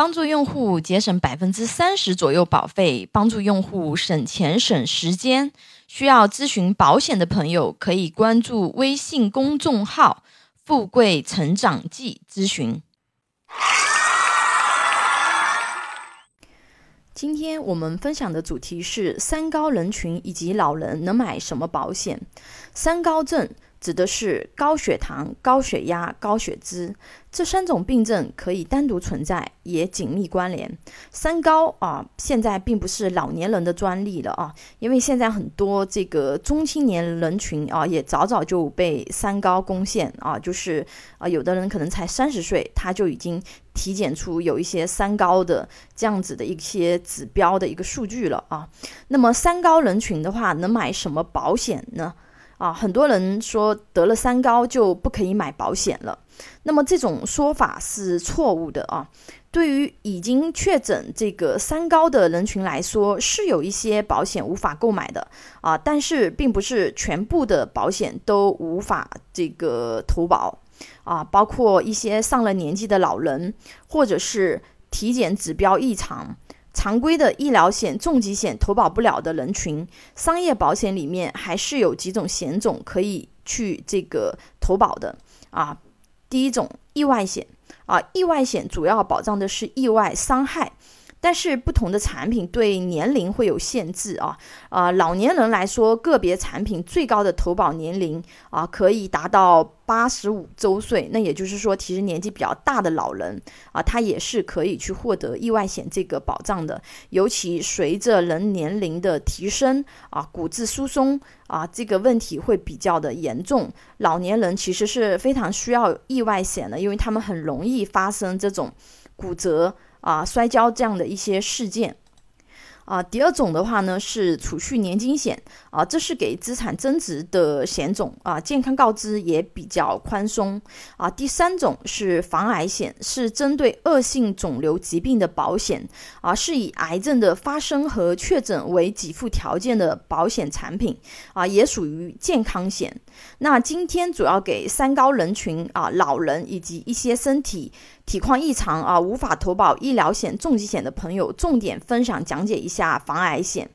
帮助用户节省百分之三十左右保费，帮助用户省钱省时间。需要咨询保险的朋友，可以关注微信公众号“富贵成长记”咨询。今天我们分享的主题是三高人群以及老人能买什么保险？三高症。指的是高血糖、高血压、高血脂这三种病症可以单独存在，也紧密关联。三高啊，现在并不是老年人的专利了啊，因为现在很多这个中青年人群啊，也早早就被三高攻陷啊，就是啊，有的人可能才三十岁，他就已经体检出有一些三高的这样子的一些指标的一个数据了啊。那么三高人群的话，能买什么保险呢？啊，很多人说得了三高就不可以买保险了，那么这种说法是错误的啊。对于已经确诊这个三高的人群来说，是有一些保险无法购买的啊，但是并不是全部的保险都无法这个投保啊，包括一些上了年纪的老人，或者是体检指标异常。常规的医疗险、重疾险投保不了的人群，商业保险里面还是有几种险种可以去这个投保的啊。第一种意外险啊，意外险主要保障的是意外伤害。但是不同的产品对年龄会有限制啊，啊，老年人来说，个别产品最高的投保年龄啊可以达到八十五周岁，那也就是说，其实年纪比较大的老人啊，他也是可以去获得意外险这个保障的。尤其随着人年龄的提升啊，骨质疏松啊这个问题会比较的严重，老年人其实是非常需要意外险的，因为他们很容易发生这种骨折。啊，摔跤这样的一些事件。啊，第二种的话呢是储蓄年金险啊，这是给资产增值的险种啊，健康告知也比较宽松啊。第三种是防癌险，是针对恶性肿瘤疾病的保险啊，是以癌症的发生和确诊为给付条件的保险产品啊，也属于健康险。那今天主要给三高人群啊，老人以及一些身体体况异常啊，无法投保医疗险、重疾险的朋友，重点分享讲解一下。下防癌险，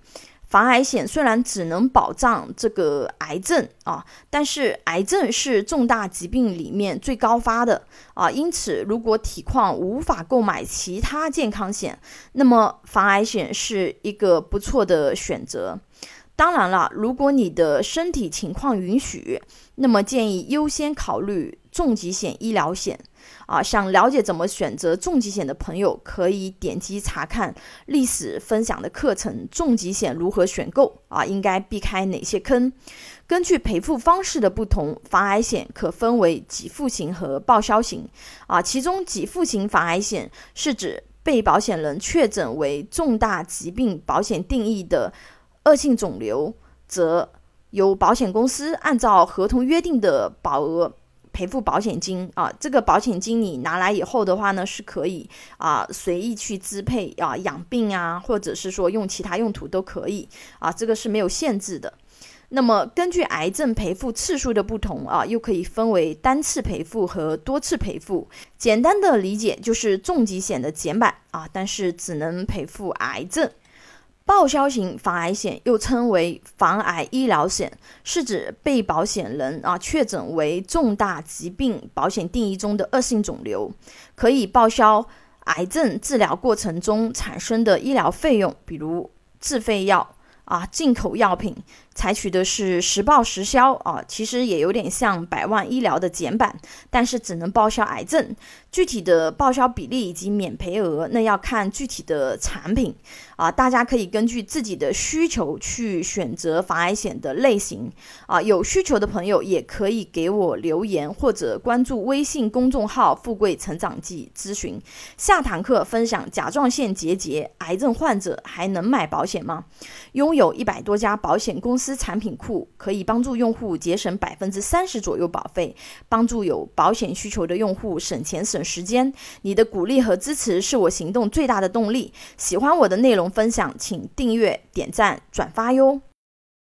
防癌险虽然只能保障这个癌症啊，但是癌症是重大疾病里面最高发的啊，因此如果体况无法购买其他健康险，那么防癌险是一个不错的选择。当然了，如果你的身体情况允许，那么建议优先考虑重疾险、医疗险。啊，想了解怎么选择重疾险的朋友，可以点击查看历史分享的课程。重疾险如何选购？啊，应该避开哪些坑？根据赔付方式的不同，防癌险可分为给付型和报销型。啊，其中给付型防癌险是指被保险人确诊为重大疾病，保险定义的恶性肿瘤，则由保险公司按照合同约定的保额。赔付保险金啊，这个保险金你拿来以后的话呢，是可以啊随意去支配啊养病啊，或者是说用其他用途都可以啊，这个是没有限制的。那么根据癌症赔付次数的不同啊，又可以分为单次赔付和多次赔付。简单的理解就是重疾险的减版啊，但是只能赔付癌症。报销型防癌险又称为防癌医疗险，是指被保险人啊确诊为重大疾病，保险定义中的恶性肿瘤，可以报销癌症治疗过程中产生的医疗费用，比如自费药啊、进口药品。采取的是实报实销啊，其实也有点像百万医疗的简版，但是只能报销癌症。具体的报销比例以及免赔额，那要看具体的产品啊。大家可以根据自己的需求去选择防癌险的类型啊。有需求的朋友也可以给我留言或者关注微信公众号“富贵成长记”咨询。下堂课分享甲状腺结节癌症患者还能买保险吗？拥有一百多家保险公司。产品库可以帮助用户节省百分之三十左右保费，帮助有保险需求的用户省钱省时间。你的鼓励和支持是我行动最大的动力。喜欢我的内容分享，请订阅、点赞、转发哟。